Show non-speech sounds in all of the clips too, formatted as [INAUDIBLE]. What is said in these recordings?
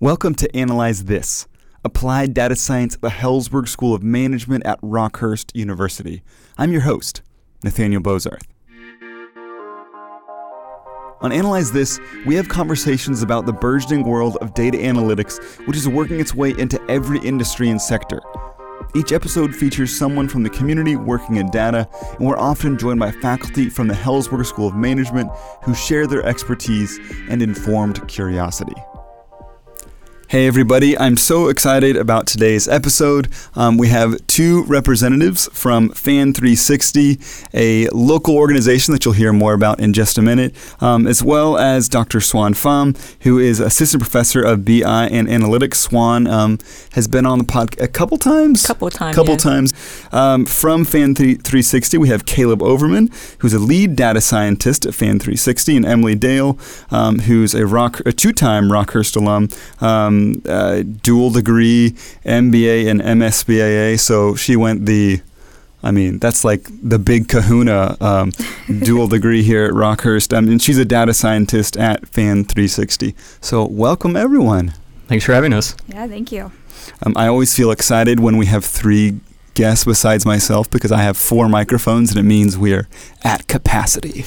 Welcome to Analyze This, Applied Data Science at the Helzberg School of Management at Rockhurst University. I'm your host, Nathaniel Bozarth. On Analyze This, we have conversations about the burgeoning world of data analytics, which is working its way into every industry and sector. Each episode features someone from the community working in data, and we're often joined by faculty from the Helzberg School of Management who share their expertise and informed curiosity. Hey, everybody. I'm so excited about today's episode. Um, we have two representatives from Fan360, a local organization that you'll hear more about in just a minute, um, as well as Dr. Xuan Pham, who is assistant professor of BI and analytics. Xuan um, has been on the podcast a couple times. Couple times. Couple yeah. times. Um, from Fan360, we have Caleb Overman, who's a lead data scientist at Fan360, and Emily Dale, um, who's a, rock, a two-time Rockhurst alum. Um, uh, dual degree, MBA and MSBAA. So she went the, I mean, that's like the big kahuna um, [LAUGHS] dual degree here at Rockhurst. I mean, she's a data scientist at Fan 360. So welcome everyone. Thanks for having us. Yeah, thank you. Um, I always feel excited when we have three guests besides myself because I have four microphones and it means we're at capacity.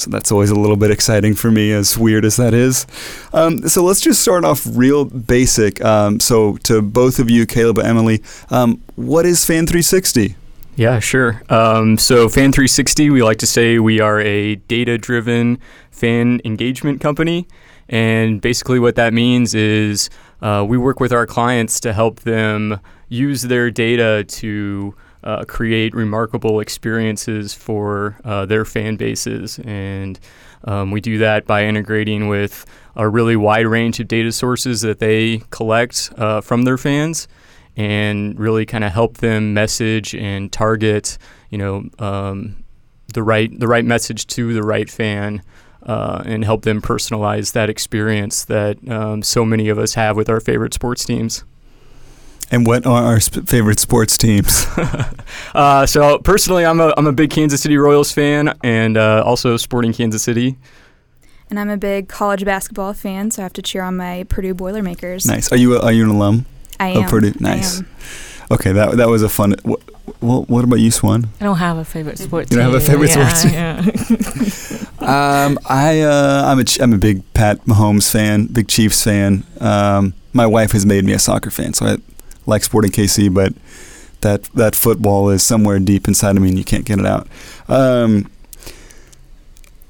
So that's always a little bit exciting for me, as weird as that is. Um, so let's just start off real basic. Um, so to both of you, Caleb and Emily, um, what is Fan 360? Yeah, sure. Um, so Fan 360, we like to say we are a data-driven fan engagement company, and basically what that means is uh, we work with our clients to help them use their data to uh, create remarkable experiences for uh, their fan bases. And um, we do that by integrating with a really wide range of data sources that they collect uh, from their fans and really kind of help them message and target, you know, um, the right the right message to the right fan. Uh, and help them personalize that experience that um, so many of us have with our favorite sports teams. And what are our sp- favorite sports teams? [LAUGHS] uh, so personally, I'm a I'm a big Kansas City Royals fan, and uh, also Sporting Kansas City. And I'm a big college basketball fan, so I have to cheer on my Purdue Boilermakers. Nice. Are you a, are you an alum? I am. Of Purdue. Nice. Okay, that that was a fun. What, what, what about you, Xuan? I don't have a favorite sports. You don't have a favorite yeah, sports team. Yeah. [LAUGHS] um, I uh, I'm a Ch- I'm a big Pat Mahomes fan, big Chiefs fan. Um, my wife has made me a soccer fan, so I like Sporting KC, but that that football is somewhere deep inside of me, and you can't get it out. Um,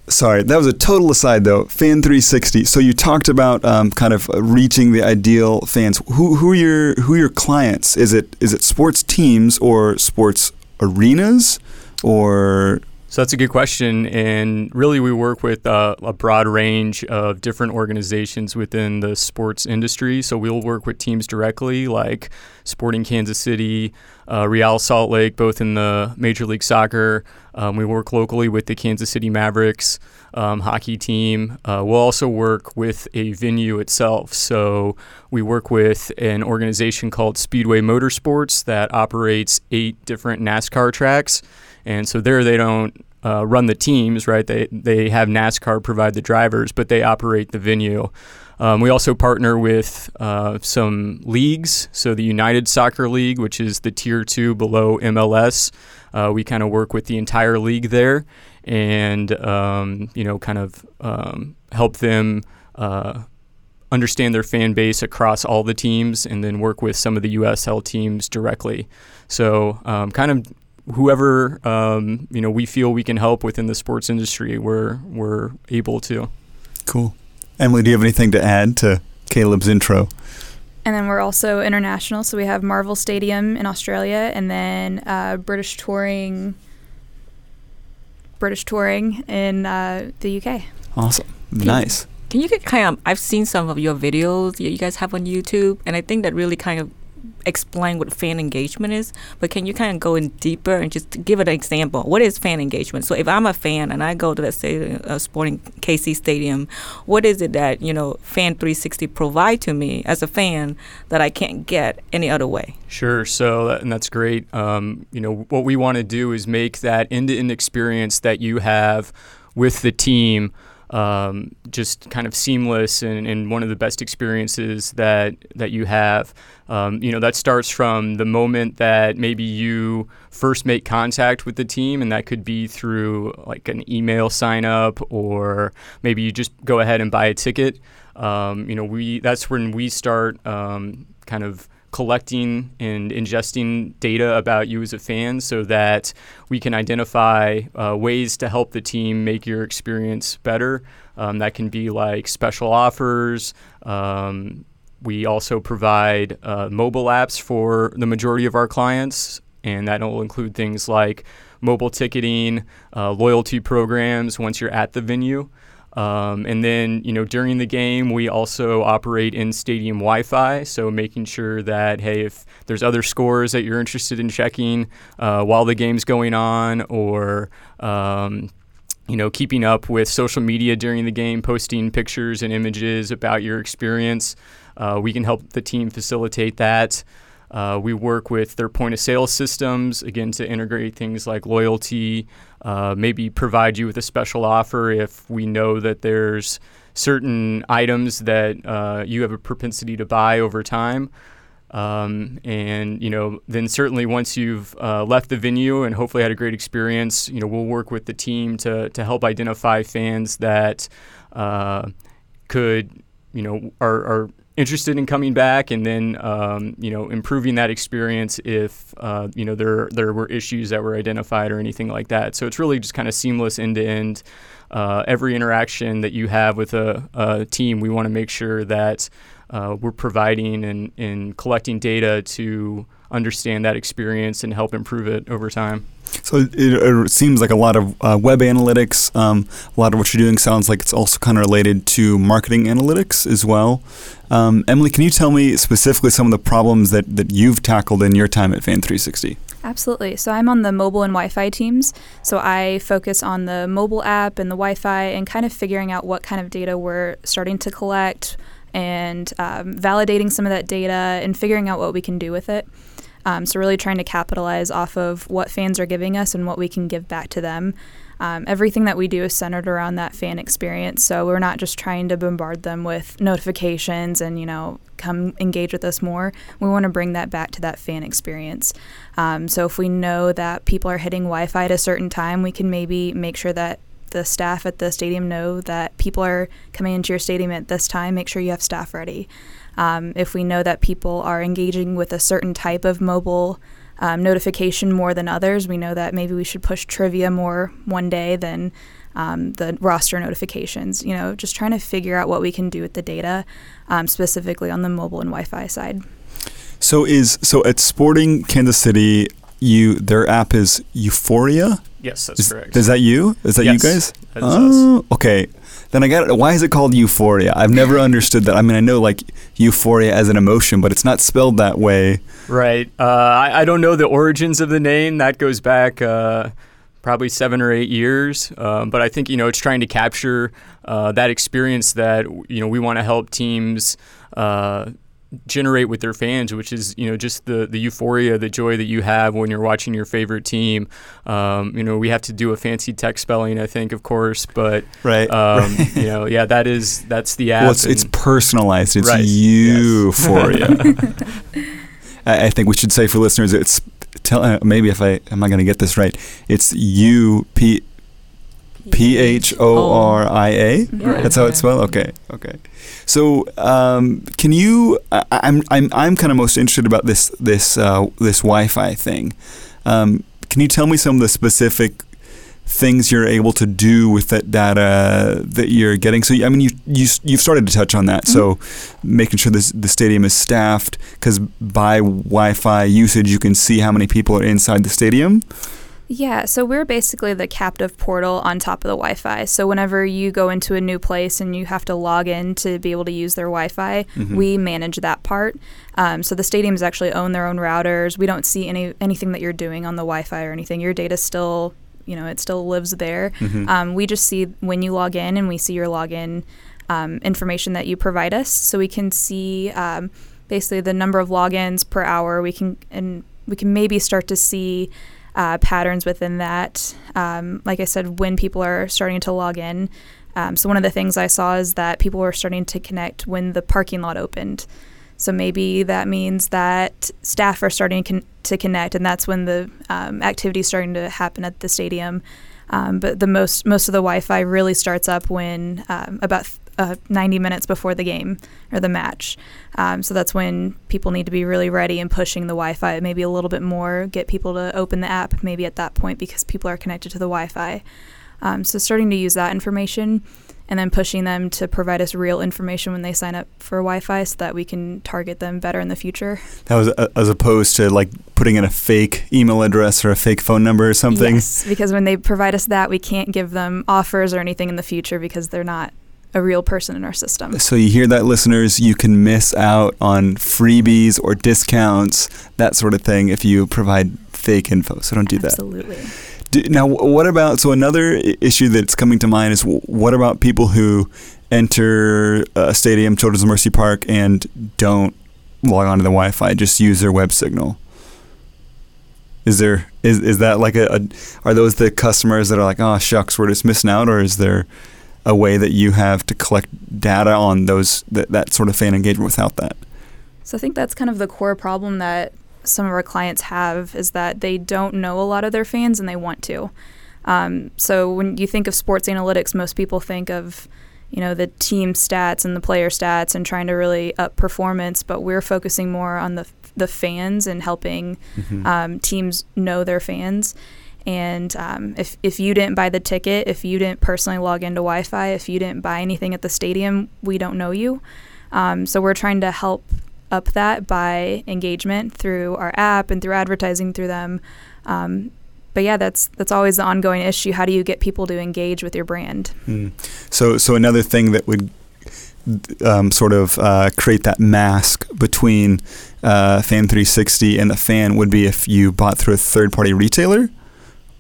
sorry, that was a total aside, though. Fan 360. So you talked about um, kind of reaching the ideal fans. Who who are your who are your clients? Is it is it sports teams or sports arenas or So that's a good question. And really, we work with uh, a broad range of different organizations within the sports industry. So we'll work with teams directly, like Sporting Kansas City, uh, Real Salt Lake, both in the Major League Soccer. Um, we work locally with the Kansas City Mavericks um, hockey team. Uh, we'll also work with a venue itself. So we work with an organization called Speedway Motorsports that operates eight different NASCAR tracks. And so there they don't uh, run the teams, right? They they have NASCAR provide the drivers, but they operate the venue. Um, we also partner with uh, some leagues. So the United Soccer League, which is the tier two below MLS, uh, we kind of work with the entire league there, and um, you know, kind of um, help them. Uh, understand their fan base across all the teams and then work with some of the USL teams directly. So, um, kind of whoever um, you know we feel we can help within the sports industry, we're we're able to. Cool. Emily, do you have anything to add to Caleb's intro? And then we're also international, so we have Marvel Stadium in Australia, and then uh, British touring, British touring in uh, the UK. Awesome. Nice. Can you get kind of? I've seen some of your videos you guys have on YouTube, and I think that really kind of explain what fan engagement is. But can you kind of go in deeper and just give an example? What is fan engagement? So if I'm a fan and I go to let's say a Sporting KC Stadium, what is it that you know Fan 360 provide to me as a fan that I can't get any other way? Sure. So, that, and that's great. Um, you know, what we want to do is make that end-to-end experience that you have with the team um, just kind of seamless and, and, one of the best experiences that that you have. Um, you know, that starts from the moment that maybe you first make contact with the team, and that could be through like an email sign up, or maybe you just go ahead and buy a ticket. Um, you know, we that's when we start um, kind of collecting and ingesting data about you as a fan so that we can identify uh, ways to help the team make your experience better. Um, that can be like special offers. Um, we also provide uh, mobile apps for the majority of our clients, and that will include things like mobile ticketing, uh, loyalty programs once you're at the venue. Um, and then, you know, during the game, we also operate in stadium Wi Fi. So making sure that, hey, if there's other scores that you're interested in checking uh, while the game's going on, or, um, you know, keeping up with social media during the game, posting pictures and images about your experience, uh, we can help the team facilitate that. Uh, we work with their point of sale systems, again, to integrate things like loyalty, uh, maybe provide you with a special offer if we know that there's certain items that uh, you have a propensity to buy over time. Um, and you know, then certainly once you've uh, left the venue and hopefully had a great experience, you know, we'll work with the team to to help identify fans that uh, could, you know, are, are interested in coming back and then um, you know improving that experience if uh, you know there there were issues that were identified or anything like that. So it's really just kind of seamless end to end. Every interaction that you have with a, a team, we want to make sure that uh, we're providing and, and collecting data to understand that experience and help improve it over time. So it, it, seems like a lot of uh, web analytics. Um, a lot of what you're doing sounds like it's also kind of related to marketing analytics as well. Um, Emily, can you tell me specifically some of the problems that, that you've tackled in your time at Fan 360? Absolutely. So I'm on the mobile and Wi Fi teams. So I focus on the mobile app and the Wi Fi and kind of figuring out what kind of data we're starting to collect and um, validating some of that data and figuring out what we can do with it. Um, so, really trying to capitalize off of what fans are giving us and what we can give back to them. Um, everything that we do is centered around that fan experience. So, we're not just trying to bombard them with notifications and, you know, come engage with us more. We want to bring that back to that fan experience. Um, so, if we know that people are hitting Wi Fi at a certain time, we can maybe make sure that the staff at the stadium know that people are coming into your stadium at this time. Make sure you have staff ready. Um, if we know that people are engaging with a certain type of mobile um, notification more than others, we know that maybe we should push trivia more one day than um, the roster notifications. You know, just trying to figure out what we can do with the data, um, specifically on the mobile and Wi-Fi side. So is so at Sporting Kansas City, you their app is Euphoria. Yes, that's is, correct. Is that you? Is that yes, you guys? oh, okay. Then I got it. Why is it called euphoria? I've never [LAUGHS] understood that. I mean, I know like euphoria as an emotion, but it's not spelled that way. Right. Uh, I, I, don't know the origins of the name. That goes back uh, probably seven or eight years. Um, but I think you know it's trying to capture uh, that experience that you know we want to help teams uh, generate with their fans, which is you know just the the euphoria, the joy that you have when you're watching your favorite team. Um, you know, we have to do a fancy text spelling, I think, of course, but right, um, right. you know, yeah, that is that's the app. Well, it's, it's personalized. It's right. euphoria. Yes. [LAUGHS] [LAUGHS] I think we should say for listeners, it's tell uh, maybe if I am I going to get this right. It's U P P H O R I A. That's how it's spelled. Okay, okay. So, um, can you? I, am I'm I'm kind of most interested about this this uh, this Wi-Fi thing. Um, can you tell me some of the specific things you're able to do with that data that you're getting? So, I mean, you you you've started to touch on that. Mm-hmm. So, making sure this the stadium is staffed because by Wi-Fi usage, you can see how many people are inside the stadium. Yeah, so we're basically the captive portal on top of the Wi Fi. So whenever you go into a new place and you have to log in to be able to use their Wi Fi, mm-hmm. we manage that part. Um, so the stadiums actually own their own routers. We don't see any anything that you're doing on the Wi Fi or anything. Your data still, you know, it still lives there. Mm-hmm. Um, we just see when you log in and we see your login um, information that you provide us. So we can see um, basically the number of logins per hour. We can, and we can maybe start to see uh, patterns within that. Um, like I said, when people are starting to log in, Um, so one of the things I saw is that people were starting to connect when the parking lot opened. So maybe that means that staff are starting con- to connect, and that's when the um, activity is starting to happen at the stadium. Um, but the most most of the Wi-Fi really starts up when um, about uh, 90 minutes before the game or the match. Um, so that's when people need to be really ready and pushing the Wi Fi maybe a little bit more, get people to open the app maybe at that point because people are connected to the Wi Fi. Um, so starting to use that information and then pushing them to provide us real information when they sign up for Wi-Fi, so that we can target them better in the future. [LAUGHS] That was uh, as opposed to like putting in a fake email address or a fake phone number or something. Yes, because when they provide us that, we can't give them offers or anything in the future because they're not a real person in our system. So you hear that, listeners? You can miss out on freebies or discounts, that sort of thing, if you provide fake info. So don't do Absolutely. that. Absolutely. Now, what about so another issue that's coming to mind is what about people who enter a stadium, Children's Mercy Park, and don't log onto the Wi-Fi, just use their web signal? Is there is is that like a, a are those the customers that are like, oh shucks, we're just missing out, or is there a way that you have to collect data on those that, that sort of fan engagement without that? So I think that's kind of the core problem that some of our clients have is that they don't know a lot of their fans and they want to. Um, so when you think of sports analytics, most people think of you know the team stats and the player stats and trying to really up performance, but we're focusing more on the the fans and helping mm-hmm. um, teams know their fans. And um, if, if you didn't buy the ticket, if you didn't personally log into Wi Fi, if you didn't buy anything at the stadium, we don't know you. Um, so we're trying to help up that by engagement through our app and through advertising through them. Um, but yeah, that's that's always the ongoing issue. How do you get people to engage with your brand? Mm. So so another thing that would um, sort of uh, create that mask between uh, Fan 360 and the fan would be if you bought through a third party retailer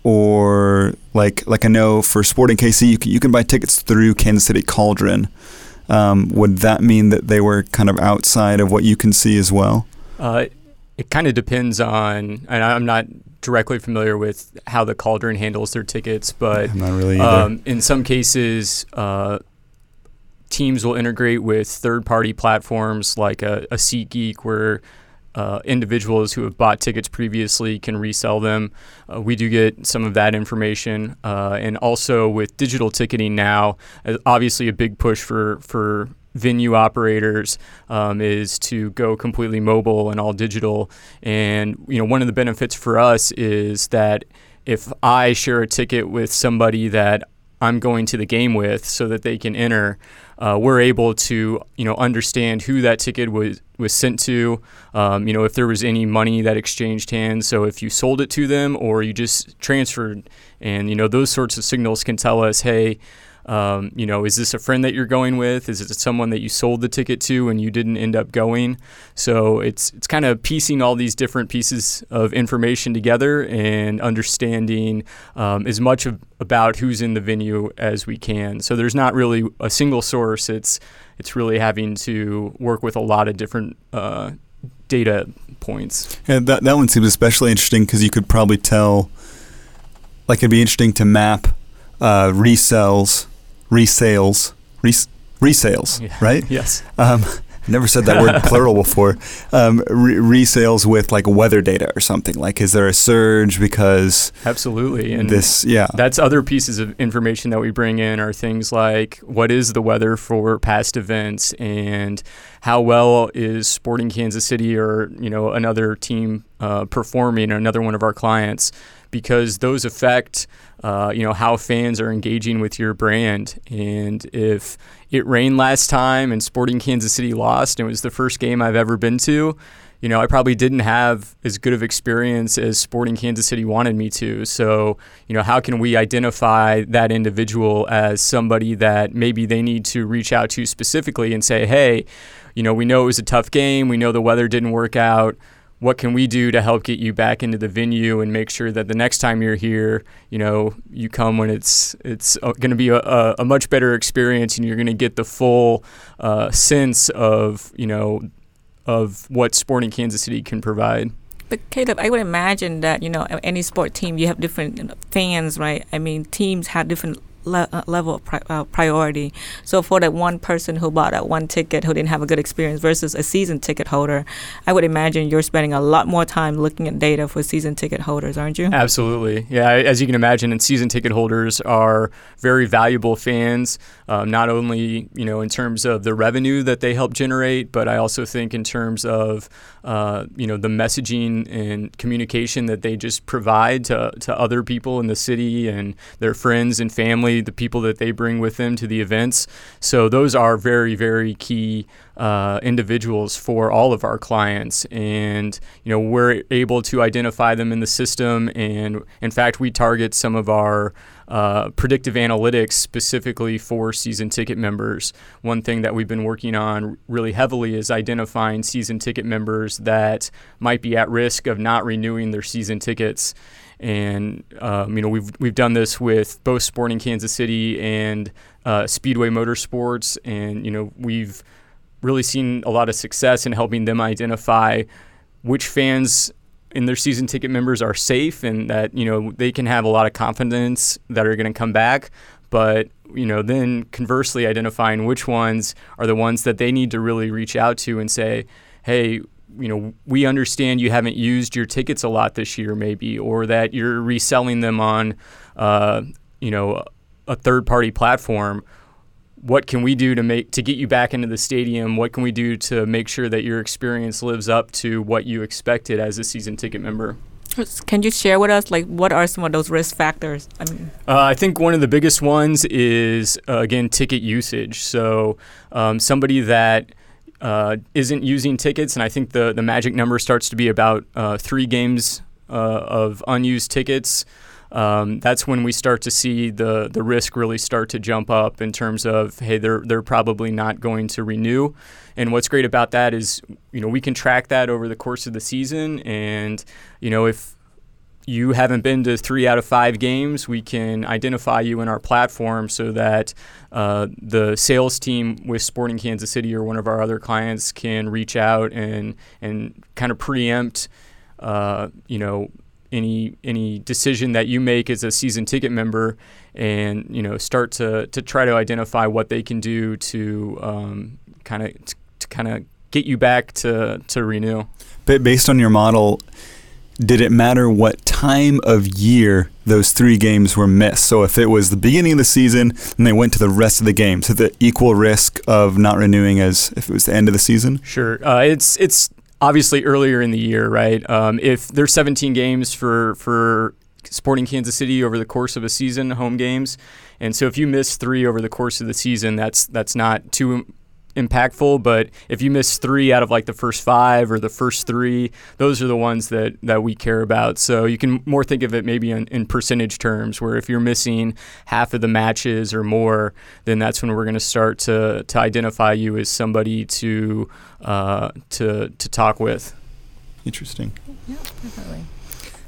or like like I know for Sporting KC you can, you can buy tickets through Kansas City Cauldron. Um, would that mean that they were kind of outside of what you can see as well? Uh, it kind of depends on, and I'm not directly familiar with how the Cauldron handles their tickets, but really um, in some cases, uh, teams will integrate with third-party platforms like a, a SeatGeek, where uh, individuals who have bought tickets previously can resell them. Uh, we do get some of that information, uh, and also with digital ticketing now, uh, obviously a big push for for venue operators um, is to go completely mobile and all digital. And you know, one of the benefits for us is that if I share a ticket with somebody that I'm going to the game with, so that they can enter uh, we're able to you know understand who that ticket was was sent to. Um, you know if there was any money that exchanged hands. So if you sold it to them or you just transferred, and you know those sorts of signals can tell us, hey. Um, you know, is this a friend that you're going with? Is it someone that you sold the ticket to and you didn't end up going? So it's it's kind of piecing all these different pieces of information together and understanding um, as much of, about who's in the venue as we can. So there's not really a single source. It's it's really having to work with a lot of different uh, data points. And that that one seems especially interesting because you could probably tell. Like it'd be interesting to map uh, resells resales, res- resales, yeah. right? Yes. Um, never said that word plural before. Um, re- resales with like weather data or something. Like, is there a surge because absolutely and this? Yeah, that's other pieces of information that we bring in are things like what is the weather for past events and how well is Sporting Kansas City or you know another team uh, performing, another one of our clients because those affect uh, you know how fans are engaging with your brand. And if it rained last time and Sporting Kansas City lost, and it was the first game I've ever been to. You know, I probably didn't have as good of experience as Sporting Kansas City wanted me to. So, you know, how can we identify that individual as somebody that maybe they need to reach out to specifically and say, hey, you know, we know it was a tough game. We know the weather didn't work out what can we do to help get you back into the venue and make sure that the next time you're here, you know, you come when it's it's uh, going to be a, a, much better experience and you're going to get the full uh, sense of you know of what Sporting Kansas City can provide. But Caleb, I would imagine that you know any sport team you have different fans, right? I mean, teams have different le- uh, level of pri- uh, priority. So for that one person who bought that one ticket who didn't have a good experience versus a season ticket holder, I would imagine you're spending a lot more time looking at data for season ticket holders, aren't you? Absolutely. Yeah, as you can imagine, and season ticket holders are very valuable fans, um, not only you know in terms of the revenue that they help generate, but I also think in terms of uh, you know the messaging and communication that they just provide to, to other people in the city and their friends and family, the people that they bring with them to the events. So those are very very key uh, individuals for all of our clients, and you know we're able to identify them in the system. And in fact, we target some of our uh, predictive analytics specifically for season ticket members. One thing that we've been working on really heavily is identifying season ticket members that might be at risk of not renewing their season tickets. And um, you know we've we've done this with both Sporting Kansas City and uh, Speedway Motorsports, and you know we've really seen a lot of success in helping them identify which fans in their season ticket members are safe and that you know they can have a lot of confidence that are going to come back. But you know then conversely identifying which ones are the ones that they need to really reach out to and say hey you know we understand you haven't used your tickets a lot this year maybe or that you're reselling them on uh, you know a third party platform what can we do to make to get you back into the stadium? What can we do to make sure that your experience lives up to what you expected as a season ticket member? Can you share with us like what are some of those risk factors? I mean, uh, I think one of the biggest ones is uh, again ticket usage. So um, somebody that uh, not using tickets, and I think the the magic number starts to be about uh, three games uh, of unused tickets. Um, that's when we start to see the the risk really start to jump up in terms of hey they're they're probably not going to renew. And what's great about that is you know we can track that over the course of the season. And you know if you haven't been to three out of five games, we can identify you in our platform so that uh, the sales team with Sporting Kansas City or one of our other clients can reach out and and kind of preempt, uh, you know, any any decision that you make as a season ticket member, and you know start to to try to identify what they can do to kind of to kind of get you back to to renew. But based on your model, did it matter what time of year those three games were missed? So if it was the beginning of the season and they went to the rest of the games, so the equal risk of not renewing as if it was the end of the season? Sure, uh, it's it's obviously earlier in the year, right? Um, if there's 17 games for for Sporting Kansas City over the course of a season, home games, and so if you miss three over the course of the season, that's that's not too impactful. But if you miss three out of like the first five or the first three, those are the ones that, that we care about. So you can more think of it maybe in, in percentage terms, where if you're missing half of the matches or more, then that's when we're going to start to to identify you as somebody to uh, to to talk with. Interesting. Yeah, definitely.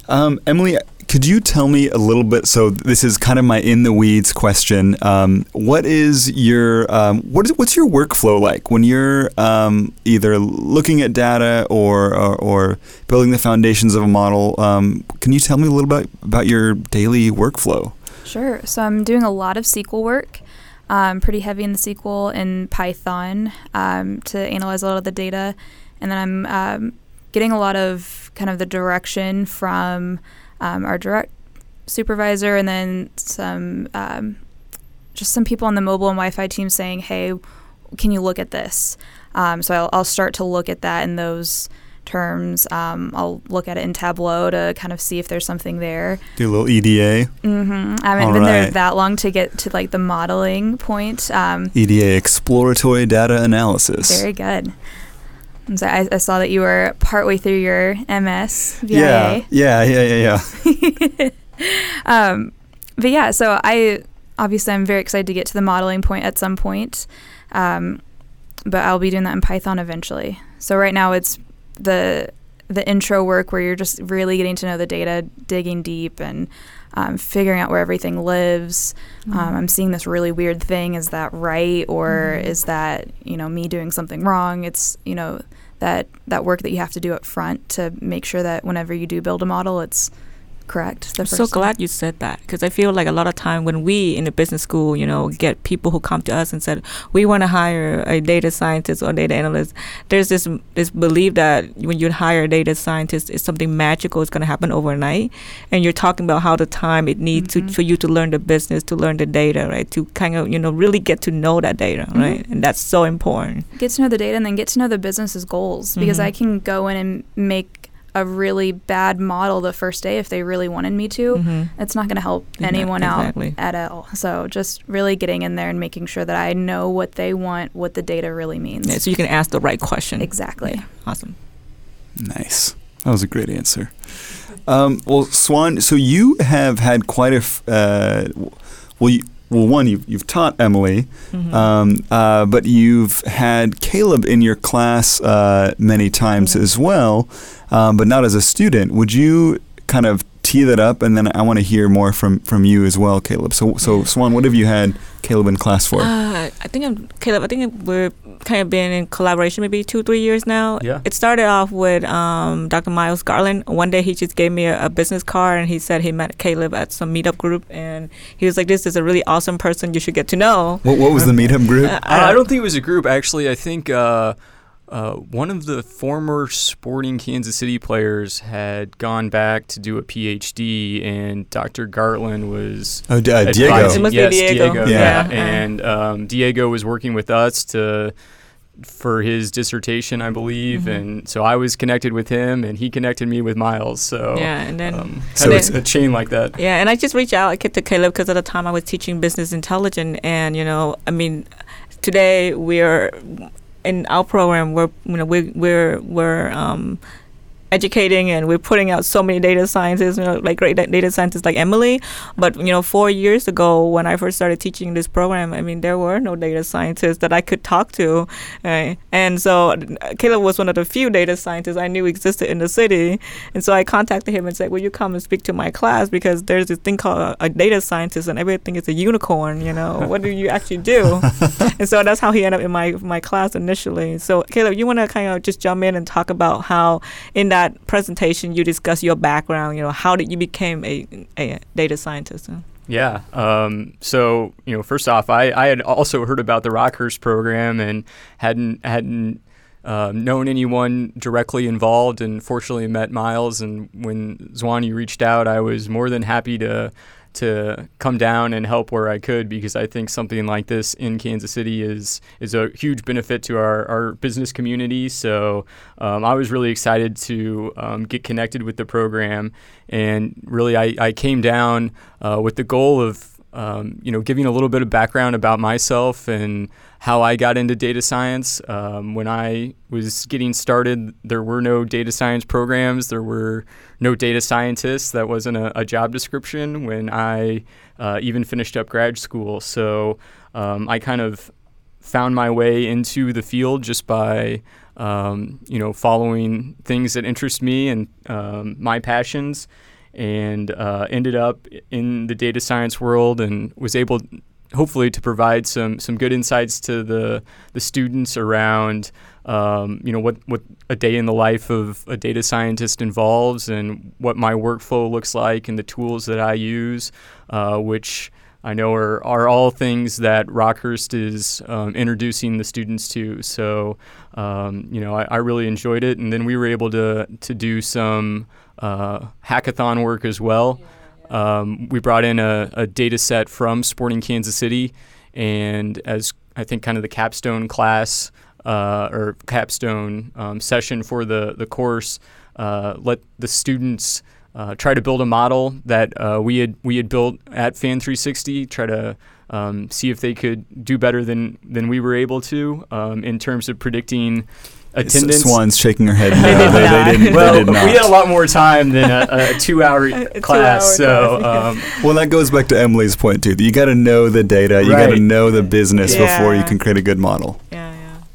Um, Emily, could you tell me a little bit? So this is kind of my in the weeds question. Um, what is your um, what is what's your workflow like when you're um, either looking at data or, or, or building the foundations of a model? Um, can you tell me a little bit about your daily workflow? Sure. So I'm doing a lot of SQL work. Um, pretty heavy in the SQL and Python um, to analyze a lot of the data, and then I'm getting a lot of kind of the direction from um, our direct supervisor, and then some um, just some people on the mobile and Wi-Fi team saying, "Hey, can you look at this?" Um, so I'll, I'll, start to look at that in those terms. Um, I'll look at it in Tableau to kind of see if there's something there. Do a little EDA. Mm-hmm. I haven't All been right. there that long to get to like the modeling point. Um, EDA, exploratory data analysis. Very good. So I, I, saw that you were partway through your MS. VIA. Yeah, yeah, yeah, yeah, yeah. [LAUGHS] um, but yeah, so I obviously I'm very excited to get to the modeling point at some point, um, but I'll be doing that in Python eventually. So right now it's the the intro work where you're just really getting to know the data, digging deep, and um, figuring out where everything lives. Mm-hmm. Um, I'm seeing this really weird thing. Is that right, or mm-hmm. is that you know me doing something wrong? It's you know that that work that you have to do up front to make sure that whenever you do build a model, it's Correct. I'm so first glad you said that because I feel like a lot of time when we in the business school, you know, get people who come to us and said we want to hire a data scientist or data analyst. There's this this belief that when you hire a data scientist, it's something magical is going to happen overnight, and you're talking about how the time it needs Mhm. to for you to learn the business, to learn the data, right? To kind of you know really get to know that data, Mhm. right? And that's so important. get to know the data and then get to know the business's goals because Mhm. I can go in and make a really bad model the first day if they really wanted me to. Mhm. It's not going to help Yeah, anyone exactly. out at all. So just really getting in there and making sure that I know what they want, what the data really means. Yeah, so you can ask the right question. exactly. Yeah, awesome. Nice. That was a great answer. Um, well, Xuan, so you have had quite a, f- uh, well, you, well, one, you've, you've taught Emily, Mhm. um, uh, but you've had Caleb in your class uh, many times as well, um, but not as a student. Would you kind of tee that up, and then I want to hear more from, from you as well, Caleb. So, so Xuan, what have you had Caleb in class for? Uh, I think I'm Caleb. I think we're kind of been in collaboration maybe two, three years now. Yeah. It started off with um, Dr. Miles Garland. One day he just gave me a, a business card and he said he met Caleb at some meetup group and he was like, "This is a really awesome person you should get to know." what, what was the meetup group? Uh, [LAUGHS] I, I don't think it was a group. Actually, I think uh, uh, one of the former Sporting Kansas City players had gone back to do a PhD, and Dr. Gartland was oh, D- uh, advising- Diego. It must be yes, Diego. Yeah. Yeah, and um, Diego was working with us to for his dissertation, I believe, Mhm. and so I was connected with him, and he connected me with Miles. So Yeah, and then um, So so it's- it's a chain like that. Yeah, and I just reached out to Caleb because at the time I was teaching business intelligence, and you know, I mean, today we're in our program. We're you know we we're we're um, educating and we're putting out so many data scientists, you know, like great data scientists like Emily. But you know, four years ago when I first started teaching this program, I mean, there were no data scientists that I could talk to, right? And so Caleb was one of the few data scientists I knew existed in the city. And so I contacted him and said, "Will you come and speak to my class? Because there's this thing called a, a data scientist, and everything is a unicorn. You know, what do you actually do?" [LAUGHS] and so that's how he ended up in my my class initially. So Caleb, you want to kind of just jump in and talk about how in that presentation you discuss your background. You know, how did you become a a data scientist? Yeah. Um, so you know, first off, I, I had also heard about the Rockhurst program and hadn't hadn't um, known anyone directly involved, and fortunately met Miles. And when Zwanny reached out, I was more than happy to to come down and help where I could because I think something like this in Kansas City is is a huge benefit to our, our business community. So um, I was really excited to um, get connected with the program, and really I, I came down uh, with the goal of um, you know giving a little bit of background about myself and how I got into data science. Um, when I was getting started, there were no data science programs. There were no data scientists. That wasn't a, a job description when I uh, even finished up grad school. So um, I kind of found my way into the field just by um, you know following things that interest me and um, my passions and uh, ended up in the data science world and was able hopefully to provide some some good insights to the the students around um, you know what what a day in the life of a data scientist involves and what my workflow looks like and the tools that I use, uh, which I know are, are all things that Rockhurst is um, introducing the students to. So, um, you know, I, I really enjoyed it. And then we were able to, to do some uh, hackathon work as well. Um, we brought in a, a data set from Sporting Kansas City, and as I think kind of the capstone class uh, or capstone um, session for the, the course, uh, let the students uh, try to build a model that uh, we had we had built at Fan 360. Try to um, see if they could do better than than we were able to um, in terms of predicting attendance. Xuan's shaking her head. [LAUGHS] They No, did they, they didn't. well, they did not. we had a lot more time than a, a [LAUGHS] two-hour two-hour class, so class, um, Well, that goes back to Emily's point too. that You got to know the data. You got to know the business before you can create a good model. Yeah, yeah.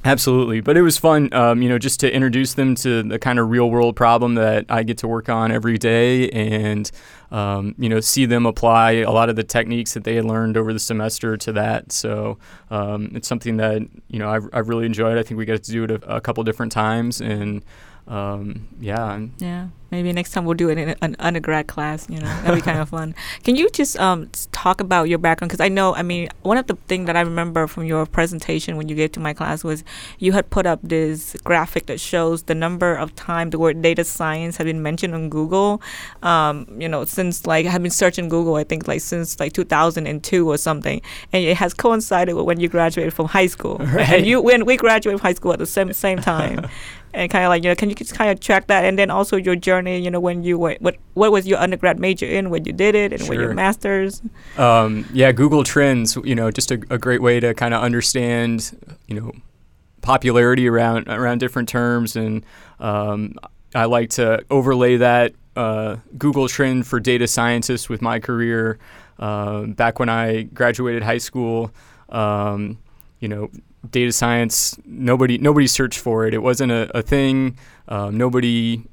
Absolutely, but it was fun, um, you know, just to introduce them to the kind of real world problem that I get to work on every day, and um, you know, see them apply a lot of the techniques that they had learned over the semester to that. So um, it's something that you know I've, I've really enjoyed. I think we got to do it a, a couple different times, and um, yeah. Yeah. Maybe next time we'll do it in an undergrad class. You know, that'd be kind of [LAUGHS] fun. Can you just um, talk about your background? Because I know, I mean, one of the things that I remember from your presentation when you gave to my class was you had put up this graphic that shows the number of times the word data science had been mentioned on Google. Um, you know, since like I have been searching Google, I think like since like 2002 or something, and it has coincided with when you graduated from high school. [LAUGHS] Right. And you when we graduated from high school at the same same time. [LAUGHS] and kind of like you know can you just kind of track that? And then also your journey you know when you went what what was your undergrad major in when you did it and when your masters? Um, yeah, Google Trends, you know, just a, a great way to kind of understand, you know, popularity around around different terms, and um, I like to overlay that uh, Google Trend for data scientists with my career. Um back when I graduated high school, um, you know, data science nobody nobody searched for it. It wasn't a, a thing. Um, nobody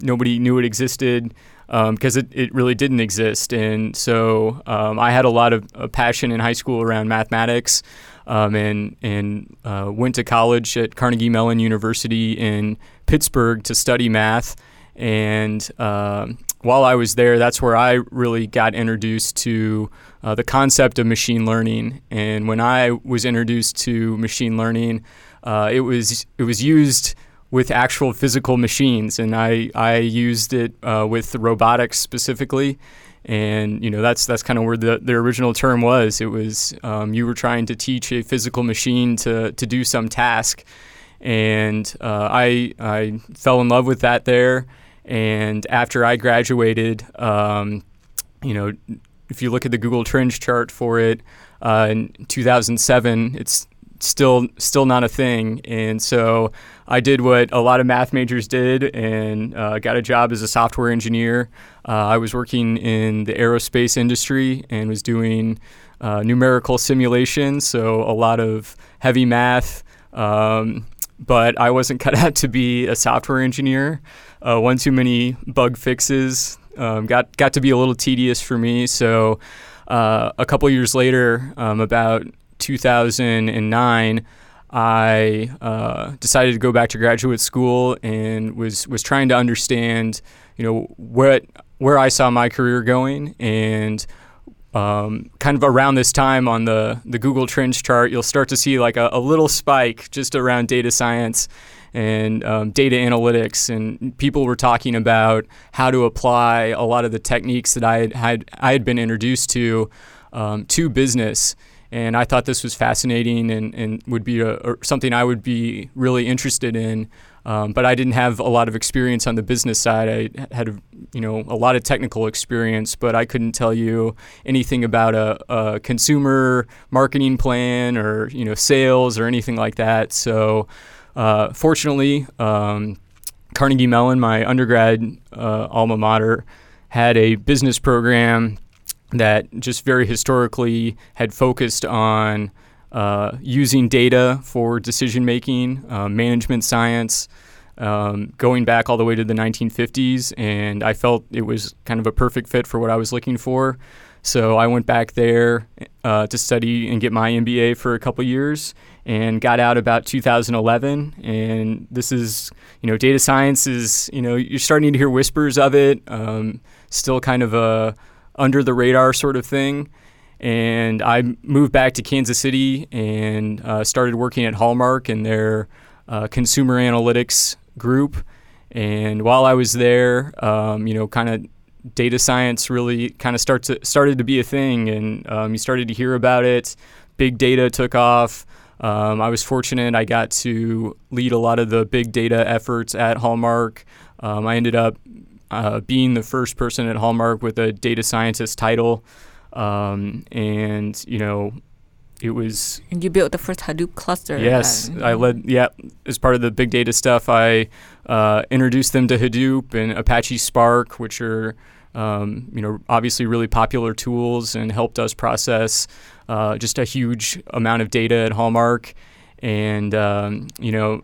nobody knew it existed because it, it really didn't exist. And so um, I had a lot of uh, passion in high school around mathematics um, and, and uh, went to college at Carnegie Mellon University in Pittsburgh to study math. And um, while I was there, that's where I really got introduced to uh, the concept of machine learning. And when I was introduced to machine learning, uh, it was it was used with actual physical machines, and I I used it uh, with robotics specifically. And you know that's that's kind of where the, the original term was. It was um, you were trying to teach a physical machine to, to do some task, and uh, I I fell in love with that there. And after I graduated, um, you know, if you look at the Google Trends chart for it uh, in 2007, it's still still not a thing. And so I did what a lot of math majors did and uh, got a job as a software engineer. Uh, I was working in the aerospace industry and was doing uh, numerical simulations, so a lot of heavy math. Um, but I wasn't [LAUGHS] cut out to be a software engineer. Uh, one too many bug fixes um, got got to be a little tedious for me. So uh, a couple years later, um, about 2009, I uh, decided to go back to graduate school and was was trying to understand, you know, what where I saw my career going and. Um, kind of around this time on the, the Google Trends chart, you'll start to see like a, a little spike just around data science and um, data analytics, and people were talking about how to apply a lot of the techniques that I had, had I had been introduced to um, to business. And I thought this was fascinating and, and would be a, something I would be really interested in. Um, but I didn't have a lot of experience on the business side. I had, you know, a lot of technical experience, but I couldn't tell you anything about a, a consumer marketing plan or you know sales or anything like that. So, uh, fortunately, um, Carnegie Mellon, my undergrad uh, alma mater, had a business program that just very historically had focused on uh, using data for decision making, uh, management science, um, going back all the way to the 1950s. And I felt it was kind of a perfect fit for what I was looking for. So I went back there uh, to study and get my MBA for a couple years and got out about 2011. And this is, you know, data science is, you know, you're starting to hear whispers of it, um, still kind of a under the radar sort of thing. And I moved back to Kansas City and uh, started working at Hallmark in their uh, consumer analytics group. And while I was there, um, you know, kind of data science really kind of starts started to be a thing, and um, you started to hear about it. Big data took off. Um, I was fortunate; I got to lead a lot of the big data efforts at Hallmark. Um, I ended up uh, being the first person at Hallmark with a data scientist title, um, and you know, it was and you built the first hadoop cluster Yes, uh, I led. Yeah, as part of the big data stuff, I uh, introduced them to Hadoop and Apache Spark, which are um, you know obviously really popular tools, and helped us process uh, just a huge amount of data at Hallmark. And um, you know,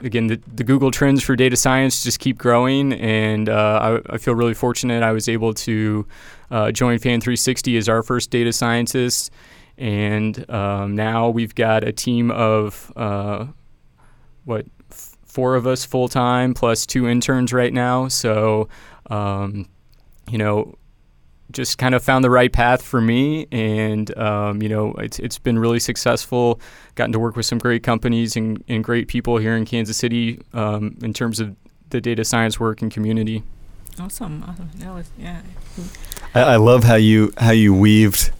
again, the, the Google trends for data science just keep growing, and uh, I, I, feel really fortunate I was able to uh, join Fan 360 as our first data scientist. And um, now we've got a team of uh, what f- four of us full time plus two interns right now. So, um, you know, just kind of found the right path for me, and um, you know, it's it's been really successful. Gotten to work with some great companies and, and great people here in Kansas City um, in terms of the data science work and community. Awesome, awesome. That was yeah. I, I love how you how you weaved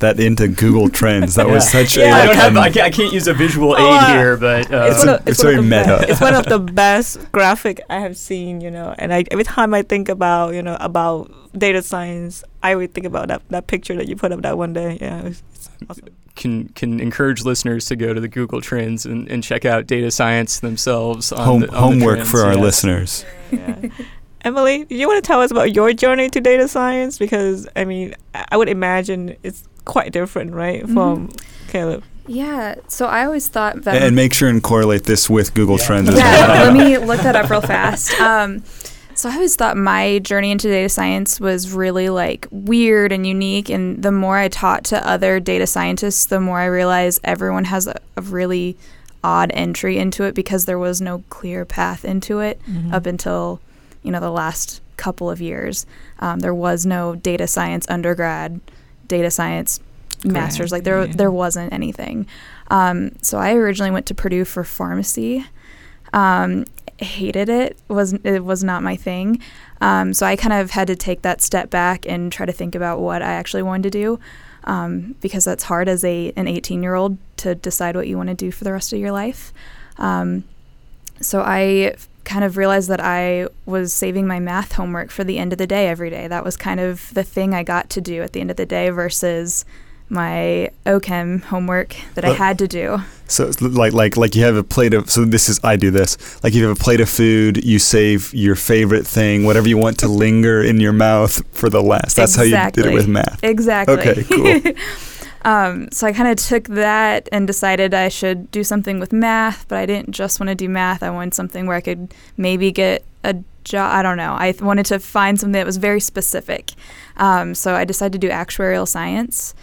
that into Google [LAUGHS] Trends. That yeah. was such yeah, a. I don't have. I can't, I can't use a visual aid uh, here, but uh, it's, a, it's, very meta. Best, it's one of the [LAUGHS] best graphic I have seen. You know, and I, every time I think about you know about data science, I would think about that that picture that you put up that one day. Yeah, it's, it's awesome. Can can encourage listeners to go to the Google Trends and, and check out data science themselves. Home, the, homework for our listeners. Yeah. Emily, do you want to tell us about your journey to data science? Because I mean, I would imagine it's quite different, right, mm-hmm. from Caleb? Yeah, so I always thought that. And, make sure and correlate this with Google yeah. Trends as yeah, well. let me look that up real fast. Um, so I always thought my journey into data science was really like weird and unique. And the more I taught to other data scientists, the more I realized everyone has a, a really odd entry into it because there was no clear path into it mm-hmm. up until you know the last couple of years. Um, there was no data science undergrad data science masters. Like there, yeah. there wasn't anything. Um, so I originally went to Purdue for pharmacy. Um, hated it. was It was not my thing. Um, so I kind of had to take that step back and try to think about what I actually wanted to do, um, because that's hard as a an 18 year old to decide what you want to do for the rest of your life. Um, so I kind of realized that I was saving my math homework for the end of the day every day. That was kind of the thing I got to do at the end of the day versus my OChem homework that I had to do. So it's like like like you have a plate of so this is I do this. Like you have a plate of food, you save your favorite thing, whatever you want to [LAUGHS] linger in your mouth for the last. That's exactly. how you did it with math. Exactly. Okay, cool. [LAUGHS] Um, so I kind of took that and decided I should do something with math, but I didn't just want to do math. I wanted something where I could maybe get a job. I don't know. I th- wanted to find something that was very specific. Um, so I decided to do actuarial science.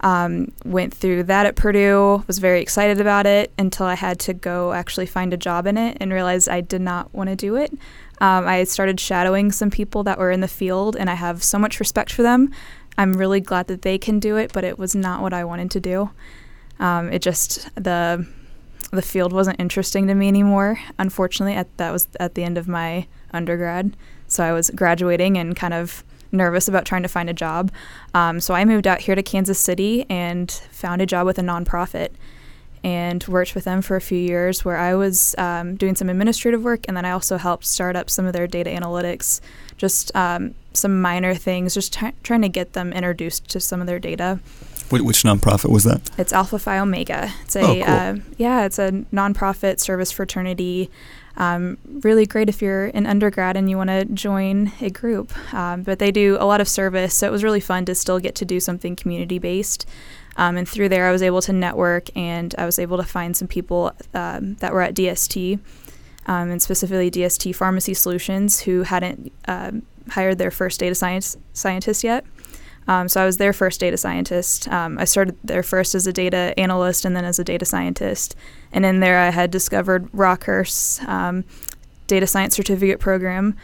Um, went through that at Purdue, was very excited about it until I had to go actually find a job in it and realized I did not want to do it. Um, I started shadowing some people that were in the field, and I have so much respect for them. I'm really glad that they can do it, but it was not what I wanted to do. Um, it just the the field wasn't interesting to me anymore. Unfortunately, at, that was at the end of my undergrad, so I was graduating and kind of nervous about trying to find a job. Um, so I moved out here to Kansas City and found a job with a nonprofit and worked with them for a few years where I was um, doing some administrative work and then I also helped start up some of their data analytics, just um, some minor things, just trying to get them introduced to some of their data. Which nonprofit was that? It's Alpha Phi Omega. It's a oh, cool. uh, yeah, it's a nonprofit service fraternity. Um, really great if you're an undergrad and you want to join a group. Um, but they do a lot of service, so it was really fun to still get to do something community based. Um, and through there, I was able to network and I was able to find some people um, that were at DST, um, and specifically DST Pharmacy Solutions, who hadn't um, hired their first data science scientist yet. Um, so I was their first data scientist. Um, I started there first as a data analyst and then as a data scientist. And in there, I had discovered Rockhurst's data science certificate program,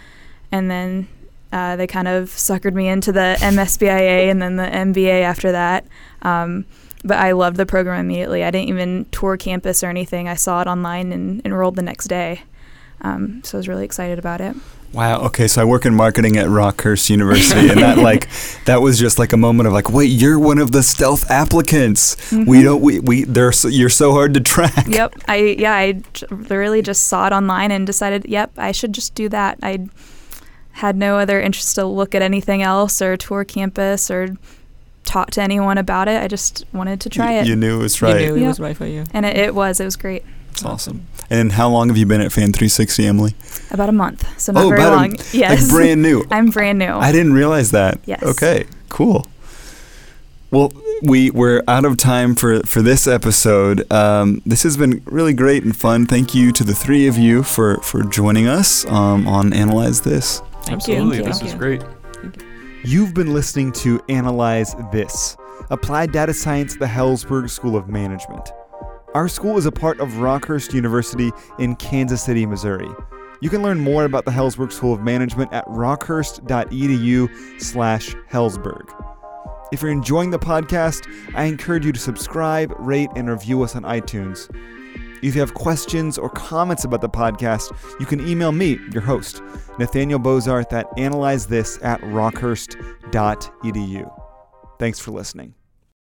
and then uh, they kind of suckered me into the MSBIA and then the MBA after that. Um, but I loved the program immediately. I didn't even tour campus or anything. I saw it online and enrolled the next day. Um, so I was really excited about it. Wow. Okay. So I work in marketing at Rockhurst University, and that like [LAUGHS] that was just like a moment of like, wait, you're one of the stealth applicants. Mm-hmm. We don't. We we they're so, you're so hard to track. Yep. [LAUGHS] I yeah. I j- literally just saw it online and decided, yep, I should just do that. I had no other interest to look at anything else or tour campus or talk to anyone about it. I just wanted to try it. You knew it was right. You knew yep. it was right for you. And it, it was. It was great. It's awesome. And how long have you been at Fan 360, Emily? About a month. So not oh, very long. A, yes. Like brand new. [LAUGHS] I'm brand new. I didn't realize that. Yes. Okay. Cool. Well, we we're out of time for for this episode. Um, this has been really great and fun. Thank you to the three of you for for joining us um, on Analyze This. Thank Absolutely, you. this Thank was you. great. You've been listening to Analyze This, Applied Data Science at the Helzberg School of Management. Our school is a part of Rockhurst University in Kansas City, Missouri. You can learn more about the Helzberg School of Management at rockhurst.edu slash Helzberg. If you're enjoying the podcast, I encourage you to subscribe, rate, and review us on iTunes. If you have questions or comments about the podcast, you can email me, your host, Nathaniel Bozarth at analyzethis at rockhurst.edu. Thanks for listening.